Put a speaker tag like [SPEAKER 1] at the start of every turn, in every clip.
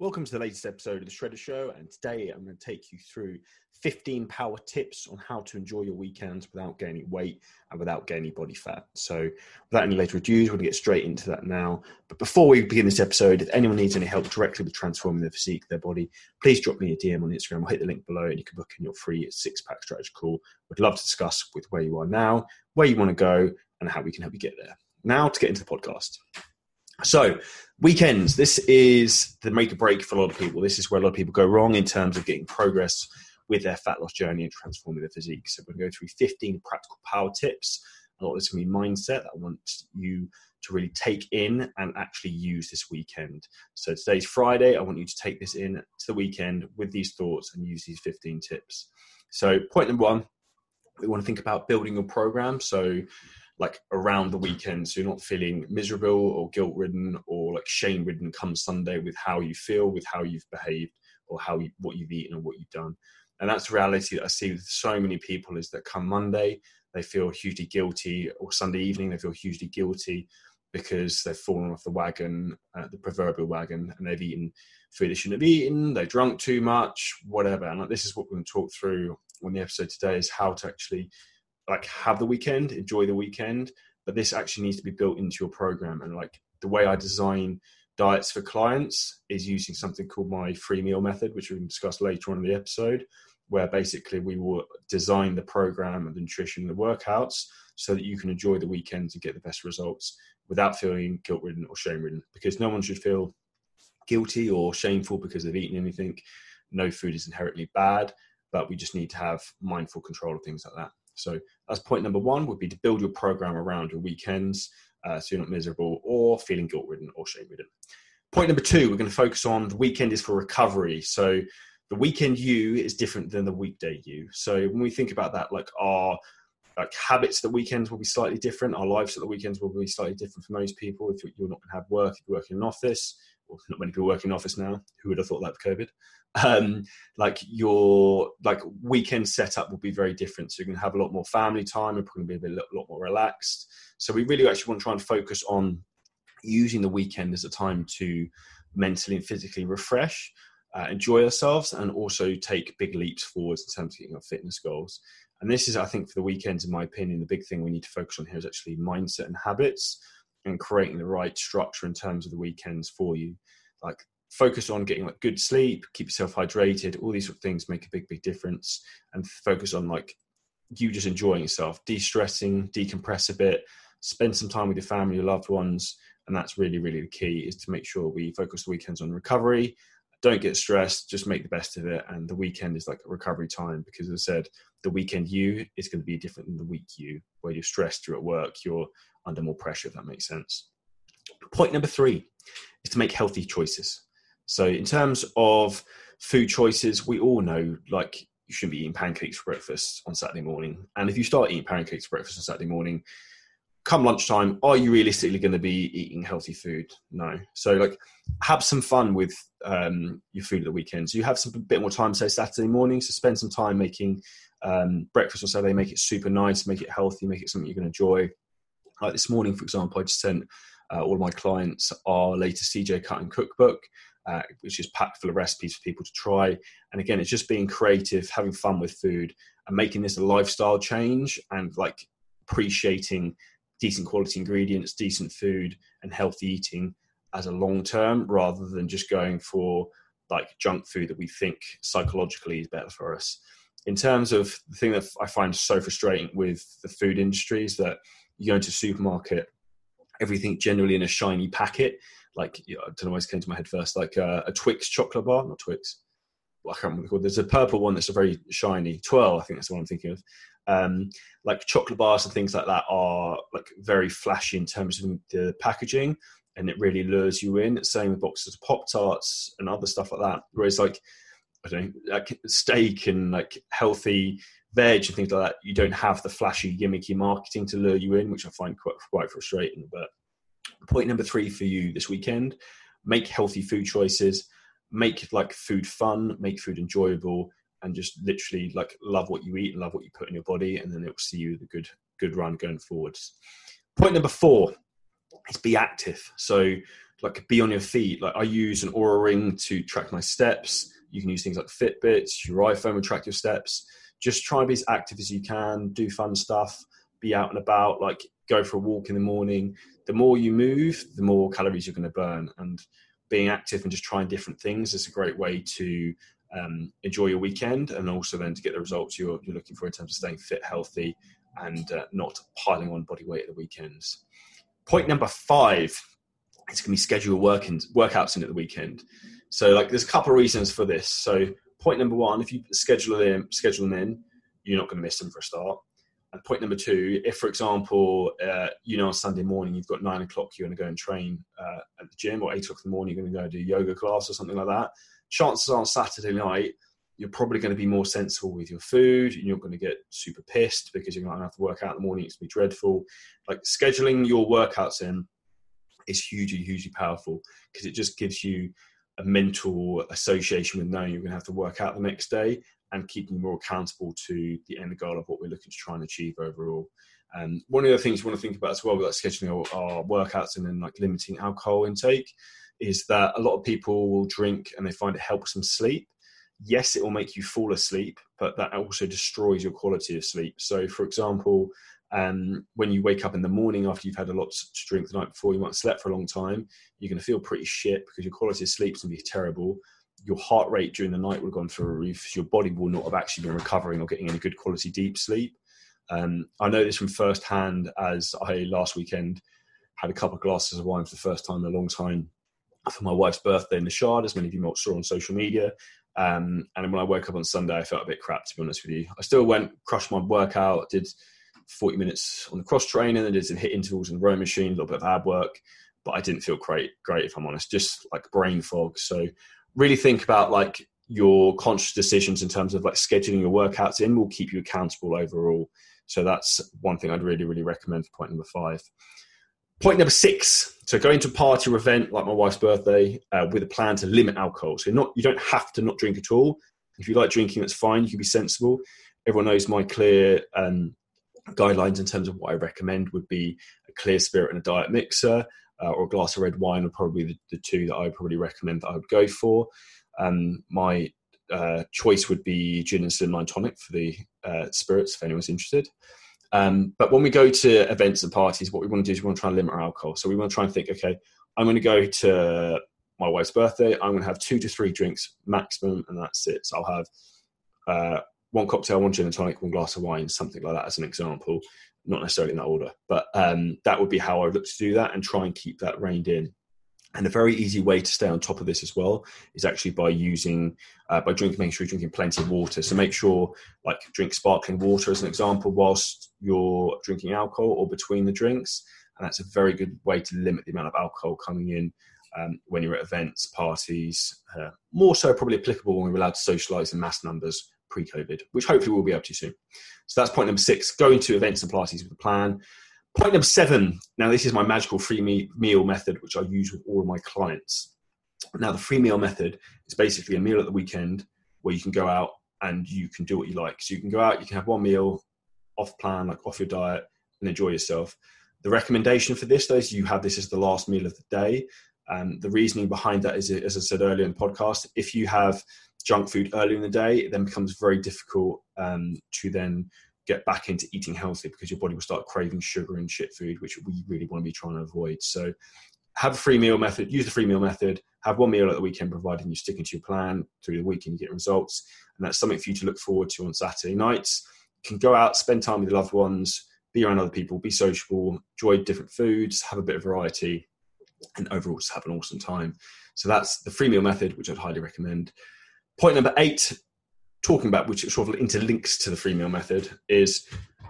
[SPEAKER 1] Welcome to the latest episode of the Shredder Show, and today I'm going to take you through 15 power tips on how to enjoy your weekends without gaining weight and without gaining body fat. So, without any later ado, we're going to get straight into that now. But before we begin this episode, if anyone needs any help directly with transforming their physique, their body, please drop me a DM on Instagram. I'll hit the link below, and you can book in your free six pack strategy call. We'd love to discuss with where you are now, where you want to go, and how we can help you get there. Now, to get into the podcast. So, weekends, this is the make or break for a lot of people. This is where a lot of people go wrong in terms of getting progress with their fat loss journey and transforming their physique. So, we're going to go through 15 practical power tips. A lot of this can be mindset that I want you to really take in and actually use this weekend. So, today's Friday. I want you to take this in to the weekend with these thoughts and use these 15 tips. So, point number one, we want to think about building your program. So, like around the weekend so you're not feeling miserable or guilt ridden or like shame ridden come sunday with how you feel with how you've behaved or how you, what you've eaten or what you've done. And that's the reality that i see with so many people is that come monday they feel hugely guilty or sunday evening they feel hugely guilty because they've fallen off the wagon uh, the proverbial wagon and they've eaten food they shouldn't have eaten they drunk too much whatever. And like, this is what we're going to talk through on the episode today is how to actually like have the weekend, enjoy the weekend, but this actually needs to be built into your program. And like the way I design diets for clients is using something called my free meal method, which we can discuss later on in the episode, where basically we will design the program and the nutrition, and the workouts, so that you can enjoy the weekends and get the best results without feeling guilt ridden or shame ridden. Because no one should feel guilty or shameful because they've eaten anything. No food is inherently bad, but we just need to have mindful control of things like that. So that's point number one would be to build your program around your weekends uh, so you're not miserable or feeling guilt ridden or shame ridden. Point number two, we're going to focus on the weekend is for recovery. So the weekend you is different than the weekday you. So when we think about that, like our like habits at the weekends will be slightly different. Our lives at the weekends will be slightly different for most people. If you're not going to have work, if you work in an office, well, not many people work in office now. Who would have thought that with COVID? um, like your like weekend setup will be very different. So you're going to have a lot more family time. You're probably going to be a lot, lot more relaxed. So we really actually want to try and focus on using the weekend as a time to mentally and physically refresh, uh, enjoy ourselves, and also take big leaps forwards in terms of getting our fitness goals. And this is, I think, for the weekends, in my opinion, the big thing we need to focus on here is actually mindset and habits and creating the right structure in terms of the weekends for you. Like focus on getting like good sleep, keep yourself hydrated, all these sort of things make a big, big difference. And focus on like you just enjoying yourself, de-stressing, decompress a bit, spend some time with your family, your loved ones. And that's really, really the key is to make sure we focus the weekends on recovery. Don't get stressed, just make the best of it. And the weekend is like recovery time because as I said, the weekend you is going to be different than the week you, where you're stressed, you're at work, you're under more pressure, if that makes sense. Point number three is to make healthy choices. So, in terms of food choices, we all know like you shouldn't be eating pancakes for breakfast on Saturday morning. And if you start eating pancakes for breakfast on Saturday morning, come lunchtime, are you realistically going to be eating healthy food? No. So, like, have some fun with um, your food at the weekend. So, you have some bit more time, say Saturday morning. So, spend some time making um, breakfast on they make it super nice, make it healthy, make it something you can enjoy. Like this morning, for example, I just sent uh, all of my clients our latest CJ Cutting cookbook uh, which is packed full of recipes for people to try. And again, it's just being creative, having fun with food, and making this a lifestyle change and like appreciating decent quality ingredients, decent food, and healthy eating as a long term rather than just going for like junk food that we think psychologically is better for us. In terms of the thing that I find so frustrating with the food industry is that you go into a supermarket, everything generally in a shiny packet, like I don't know what came to my head first, like uh, a Twix chocolate bar, not Twix. I can't remember. There's a purple one that's a very shiny. Twirl, I think that's the one I'm thinking of. Um, like chocolate bars and things like that are like very flashy in terms of the packaging, and it really lures you in. Same with boxes of Pop Tarts and other stuff like that. Whereas like I don't know, like steak and like healthy veg and things like that, you don't have the flashy gimmicky marketing to lure you in, which I find quite quite frustrating. But point number three for you this weekend make healthy food choices make like food fun make food enjoyable and just literally like love what you eat and love what you put in your body and then it will see you the good good run going forwards point number four is be active. So like be on your feet. Like I use an Oura ring to track my steps. You can use things like Fitbits, your iPhone will track your steps. Just try and be as active as you can, do fun stuff, be out and about, like go for a walk in the morning. The more you move, the more calories you're going to burn. And being active and just trying different things is a great way to um, enjoy your weekend and also then to get the results you're, you're looking for in terms of staying fit, healthy, and uh, not piling on body weight at the weekends. Point number five is going to be schedule working, workouts in at the weekend. So, like, there's a couple of reasons for this. So, point number one, if you schedule them, schedule them in, you're not going to miss them for a start. And point number two, if, for example, uh, you know, on Sunday morning, you've got nine o'clock, you're going to go and train uh, at the gym, or eight o'clock in the morning, you're going to go do yoga class or something like that. Chances are on Saturday night, you're probably going to be more sensible with your food. You're not going to get super pissed because you're not going to have to work out in the morning. It's going to be dreadful. Like scheduling your workouts in is hugely, hugely powerful because it just gives you a mental association with knowing you're going to have to work out the next day and keeping you more accountable to the end goal of what we're looking to try and achieve overall. And one of the things you want to think about as well with like scheduling our workouts and then like limiting alcohol intake is that a lot of people will drink and they find it helps them sleep. Yes, it will make you fall asleep, but that also destroys your quality of sleep. So, for example, um, when you wake up in the morning after you've had a lot to drink the night before, you might have slept for a long time, you're going to feel pretty shit because your quality of sleep is going to be terrible. Your heart rate during the night will have gone through a roof. Your body will not have actually been recovering or getting any good quality deep sleep. Um, I know this from first hand as I last weekend had a couple of glasses of wine for the first time in a long time for my wife's birthday in the Shard, as many of you might saw on social media. Um, and when I woke up on Sunday, I felt a bit crap, to be honest with you. I still went, crushed my workout, did 40 minutes on the cross trainer, then did some HIIT intervals in the row machine, a little bit of ab work, but I didn't feel great, great if I'm honest, just like brain fog. So really think about like your conscious decisions in terms of like scheduling your workouts in will keep you accountable overall. So that's one thing I'd really, really recommend for point number five. Point number six: so going to a party or event like my wife's birthday uh, with a plan to limit alcohol. So not you don't have to not drink at all. If you like drinking, that's fine. You can be sensible. Everyone knows my clear um, guidelines in terms of what I recommend would be a clear spirit and a diet mixer, uh, or a glass of red wine are probably the, the, two that I would probably recommend that I would go for. Um, my uh, choice would be gin and slimline tonic for the uh, spirits if anyone's interested. Um, but when we go to events and parties, what we want to do is we want to try and limit our alcohol. So we want to try and think, okay, I'm going to go to my wife's birthday. I'm going to have two to three drinks maximum, and that's it. So I'll have uh, one cocktail, one gin and tonic, one glass of wine, something like that, as an example. Not necessarily in that order, but um, that would be how I would look to do that and try and keep that reined in. And a very easy way to stay on top of this as well is actually by using, uh, by drinking, making sure you're drinking plenty of water. So make sure, like, drink sparkling water as an example whilst you're drinking alcohol or between the drinks. And that's a very good way to limit the amount of alcohol coming in um, when you're at events, parties. Uh, more so, probably applicable when we're allowed to socialise in mass numbers pre COVID, which hopefully we'll be able to soon. So that's point number six going to events and parties with a plan. Point number seven. Now, this is my magical free me- meal method, which I use with all of my clients. Now, the free meal method is basically a meal at the weekend where you can go out and you can do what you like. So you can go out, you can have one meal off plan, like off your diet, and enjoy yourself. The recommendation for this, though, is you have this as the last meal of the day. Um, the reasoning behind that is, as I said earlier in the podcast, if you have junk food early in the day, it then becomes very difficult um, to then get back into eating healthy because your body will start craving sugar and shit food, which we really want to be trying to avoid. So have a free meal method, use the free meal method, have one meal at the weekend, providing you're sticking to your plan through the week and you get results. And that's something for you to look forward to on Saturday nights. You can go out, spend time with your loved ones, be around other people, be sociable, enjoy different foods, have a bit of variety, and overall just have an awesome time. So that's the free meal method, which I'd highly recommend. Point number eight talking about, which sort of interlinks to the free meal method, is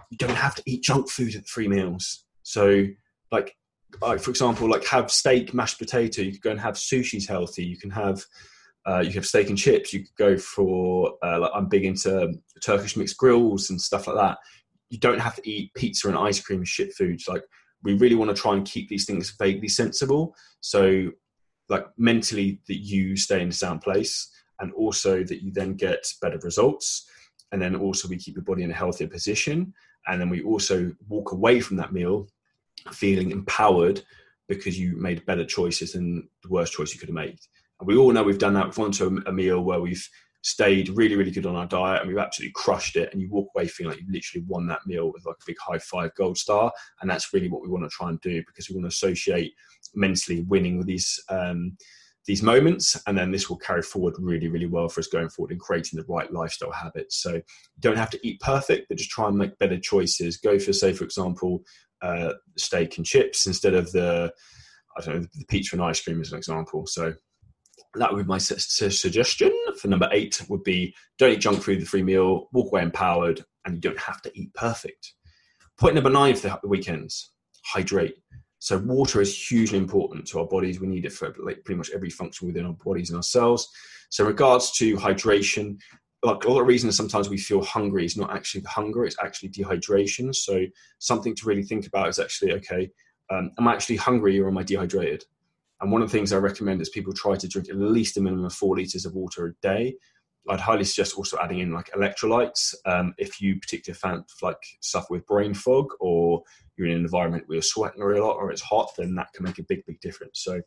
[SPEAKER 1] you don't have to eat junk food at the free meals. So, like, like for example, like have steak, mashed potato. You could go and have sushi's healthy. You can have uh, you have steak and chips. You could go for uh, like I'm big into Turkish mixed grills and stuff like that. You don't have to eat pizza and ice cream and shit foods. Like we really want to try and keep these things vaguely sensible. So like mentally that you stay in a sound place and also that you then get better results. And then also we keep your body in a healthier position. And then we also walk away from that meal feeling empowered because you made better choices than the worst choice you could have made. And we all know we've done that. We've gone to a meal where we've stayed really, really good on our diet and we've absolutely crushed it. And you walk away feeling like you've literally won that meal with like a big high five gold star. And that's really what we want to try and do because we want to associate mentally winning with these um, these moments and then this will carry forward really really well for us going forward in creating the right lifestyle habits. So you don't have to eat perfect but just try and make better choices. Go for say for example uh, steak and chips instead of the i don't know the pizza and ice cream as an example. So that would be my su- su- suggestion for number eight would be don't eat junk food the free meal walk away empowered and you don't have to eat perfect. Point number nine for the weekends hydrate so water is hugely important to our bodies. We need it for like pretty much every function within our bodies and our cells. So in regards to hydration, like a lot of reasons sometimes we feel hungry is not actually the hunger, it's actually dehydration. So something to really think about is actually, okay, um, am I actually hungry or am I dehydrated? And one of the things I recommend is people try to drink at least a minimum of four liters of water a day. I'd highly suggest also adding in like electrolytes um, if you particularly fan, like suffer with brain fog or you're in an environment where you're sweating a lot or it's hot, then that can make a big, big difference. So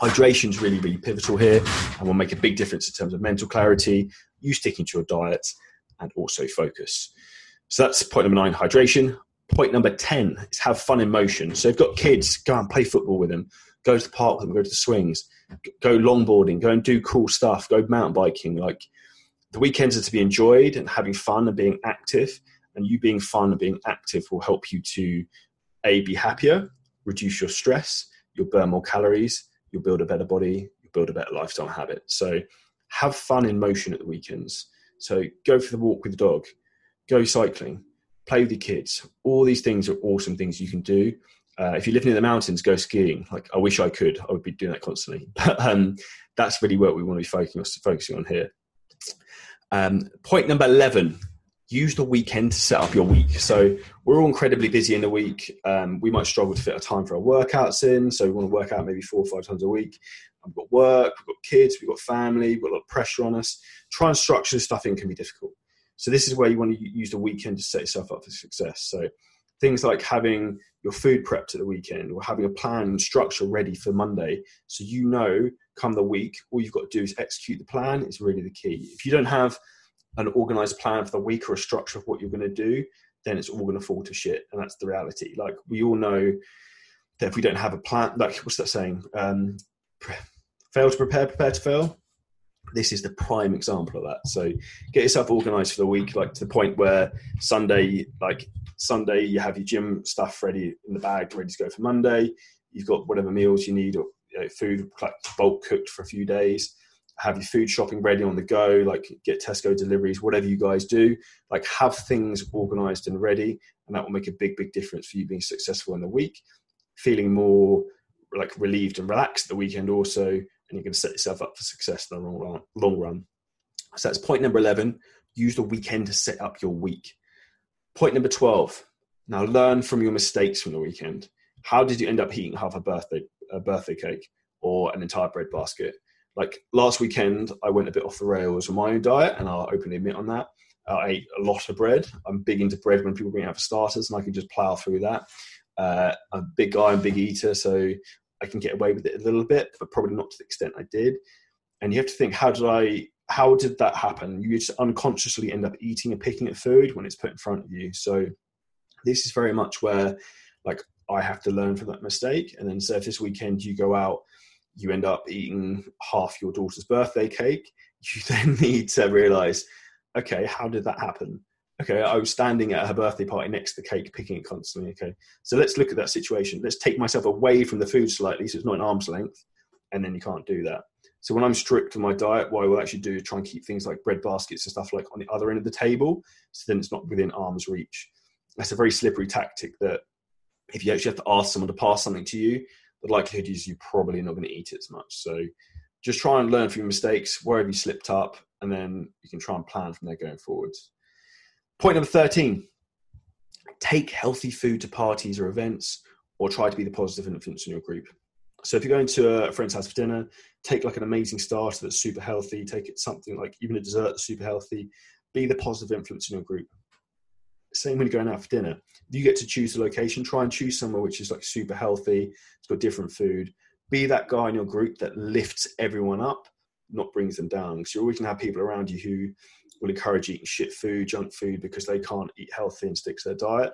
[SPEAKER 1] hydration is really, really pivotal here and will make a big difference in terms of mental clarity, you sticking to your diet, and also focus. So that's point number nine, hydration. Point number 10 is have fun in motion. So if you've got kids, go and play football with them, go to the park with them, go to the swings, go longboarding, go and do cool stuff, go mountain biking. Like the weekends are to be enjoyed and having fun and being active and you being fun and being active will help you to a be happier reduce your stress you'll burn more calories you'll build a better body you'll build a better lifestyle habit. So have fun in motion at the weekends. So go for the walk with the dog go cycling play with your kids. All these things are awesome things you can do uh, if you live near the mountains go skiing like i wish i could i would be doing that constantly but um, that's really what we want to be focusing, focusing on here um, point number 11 use the weekend to set up your week. So we're all incredibly busy in the week. Um, we might struggle to fit a time for our workouts in. So we want to work out maybe four or five times a week. We've got work, we've got kids, we've got family, we've got a lot of pressure on us. Try and structure stuff in can be difficult. So this is where you want to use the weekend to set yourself up for success. So things like having your food prepped at the weekend or having a plan and structure ready for Monday. So you know, come the week, all you've got to do is execute the plan is really the key. If you don't have an organized plan for the week or a structure of what you're going to do, then it's all going to fall to shit. And that's the reality. Like we all know that if we don't have a plan, like what's that saying? Um, fail to prepare, prepare to fail. This is the prime example of that. So get yourself organized for the week, like to the point where Sunday, like Sunday, you have your gym stuff ready in the bag, ready to go for Monday. You've got whatever meals you need or you know, food like bulk cooked for a few days have your food shopping ready on the go, like get Tesco deliveries, whatever you guys do, like have things organized and ready. And that will make a big, big difference for you being successful in the week, feeling more like relieved and relaxed the weekend also. And you're going to set yourself up for success in the long run. Long run. So that's point number 11. Use the weekend to set up your week. Point number 12. Now learn from your mistakes from the weekend. How did you end up eating half a birthday, a birthday cake or an entire bread basket? like last weekend, I went a bit off the rails on my own diet, and I'll openly admit on that. I ate a lot of bread. I'm big into bread when people bring out for starters, and I can just plow through that. Uh, I'm a big guy and big eater, so I can get away with it a little bit, but probably not to the extent I did. And you have to think, how did I? How did that happen? You just unconsciously end up eating and picking at food when it's put in front of you. So this is very much where, like, I have to learn from that mistake. And then, so if this weekend you go out you end up eating half your daughter's birthday cake, you then need to realize, okay, how did that happen? Okay, I was standing at her birthday party next to the cake, picking it constantly. Okay, so let's look at that situation. Let's take myself away from the food slightly so it's not an arm's length, and then you can't do that. So when I'm strict on my diet, what I will actually do is try and keep things like bread baskets and stuff like on the other end of the table, so then it's not within arm's reach. That's a very slippery tactic that if you actually have to ask someone to pass something to you, the likelihood is you're probably not going to eat it as much. So just try and learn from your mistakes, where have you slipped up, and then you can try and plan from there going forwards. Point number 13 take healthy food to parties or events, or try to be the positive influence in your group. So if you're going to a friend's house for dinner, take like an amazing starter that's super healthy, take it something like even a dessert that's super healthy, be the positive influence in your group. same when you're going out for dinner. You get to choose the location, try and choose somewhere which is like super healthy. It's got different food. Be that guy in your group that lifts everyone up, not brings them down. Because you're always gonna have people around you who will encourage eating shit food, junk food, because they can't eat healthy and stick to their diet.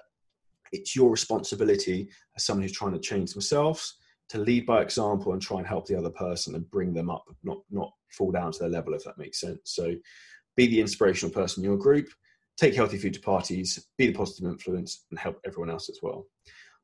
[SPEAKER 1] It's your responsibility as someone who's trying to change themselves to lead by example and try and help the other person and bring them up, not not fall down to their level, if that makes sense. So be the inspirational person in your group, take healthy food to parties, be the positive influence, and help everyone else as well.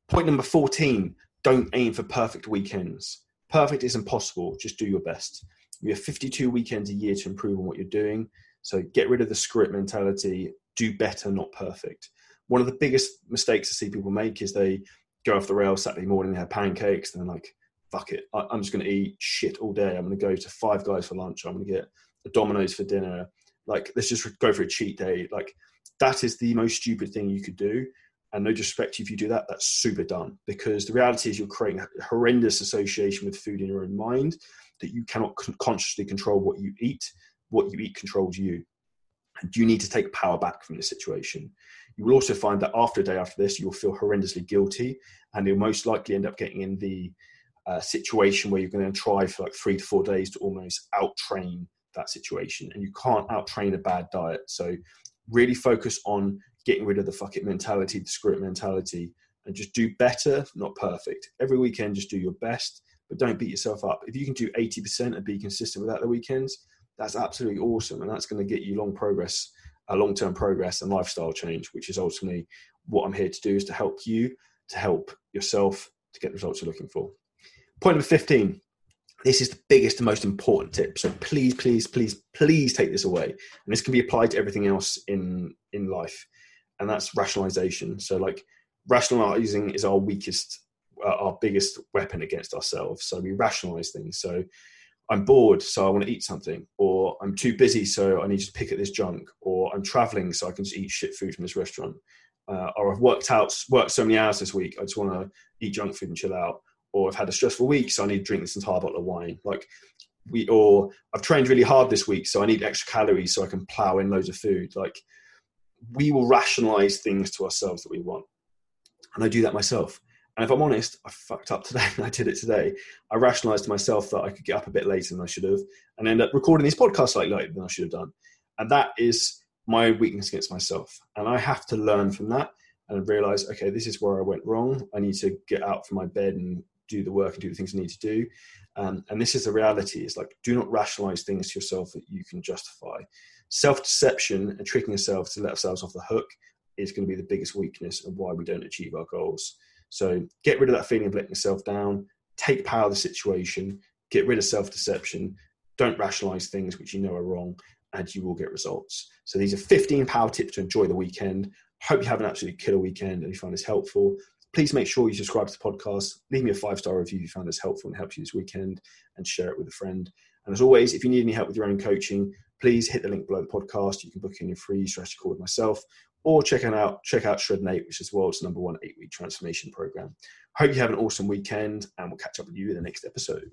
[SPEAKER 1] Point number 14 don't aim for perfect weekends. Perfect is impossible, just do your best. You have 52 weekends a year to improve on what you're doing. So get rid of the script mentality, do better, not perfect. One of the biggest mistakes I see people make is they go off the rails Saturday morning, they have pancakes, and they're like, fuck it, I'm just going to eat shit all day. I'm going to go to Five Guys for lunch. I'm going to get a Domino's for dinner. Like, let's just go for a cheat day. Like, that is the most stupid thing you could do. And no disrespect if you do that, that's super dumb because the reality is you're creating a horrendous association with food in your own mind that you cannot consciously control what you eat. What you eat controls you. And you need to take power back from the situation. You will also find that after a day after this, you'll feel horrendously guilty and you'll most likely end up getting in the uh, situation where you're going to try for like three to four days to almost out train that situation. And you can't out train a bad diet. So really focus on getting rid of the fuck it mentality, the script mentality, and just do better, not perfect. Every weekend, just do your best, but don't beat yourself up. If you can do 80% and be consistent with that the weekends, that's absolutely awesome. And that's going to get you long progress, a long term progress and lifestyle change, which is ultimately what I'm here to do is to help you, to help yourself to get the results you're looking for. Point number 15 this is the biggest and most important tip. So please, please, please, please take this away. And this can be applied to everything else in in life, and that's rationalization. So like rationalizing is our weakest, uh, our biggest weapon against ourselves. So we rationalize things. So I'm bored, so I want to eat something, or I'm too busy, so I need to pick at this junk, or I'm traveling, so I can just eat shit food from this restaurant, uh, or I've worked out worked so many hours this week, I just want to eat junk food and chill out or I've had a stressful week, so I need to drink this entire bottle of wine. Like we, or I've trained really hard this week, so I need extra calories so I can plow in loads of food. Like we will rationalize things to ourselves that we want, and I do that myself. And if I'm honest, I fucked up today. I did it today. I rationalized to myself that I could get up a bit later than I should have, and end up recording these podcasts like later than I should have done. And that is my weakness against myself. And I have to learn from that and realize, okay, this is where I went wrong. I need to get out from my bed and do the work and do the things I need to do. Um, and this is the reality: is like do not rationalize things to yourself that you can justify. Self-deception and tricking yourself to let ourselves off the hook is going to be the biggest weakness of why we don't achieve our goals. So get rid of that feeling of letting yourself down. Take power of the situation. Get rid of self-deception. Don't rationalize things which you know are wrong, and you will get results. So these are 15 power tips to enjoy the weekend. Hope you have an absolutely killer weekend and you find this helpful please make sure you subscribe to the podcast. Leave me a five star review if you found this helpful and helps you this weekend, and share it with a friend. And as always, if you need any help with your own coaching, please hit the link below the podcast. You can book in your free strategy call with myself, or check out check out Shreddin8, which is world's number one eight week transformation program. Hope you have an awesome weekend, and we'll catch up with you in the next episode.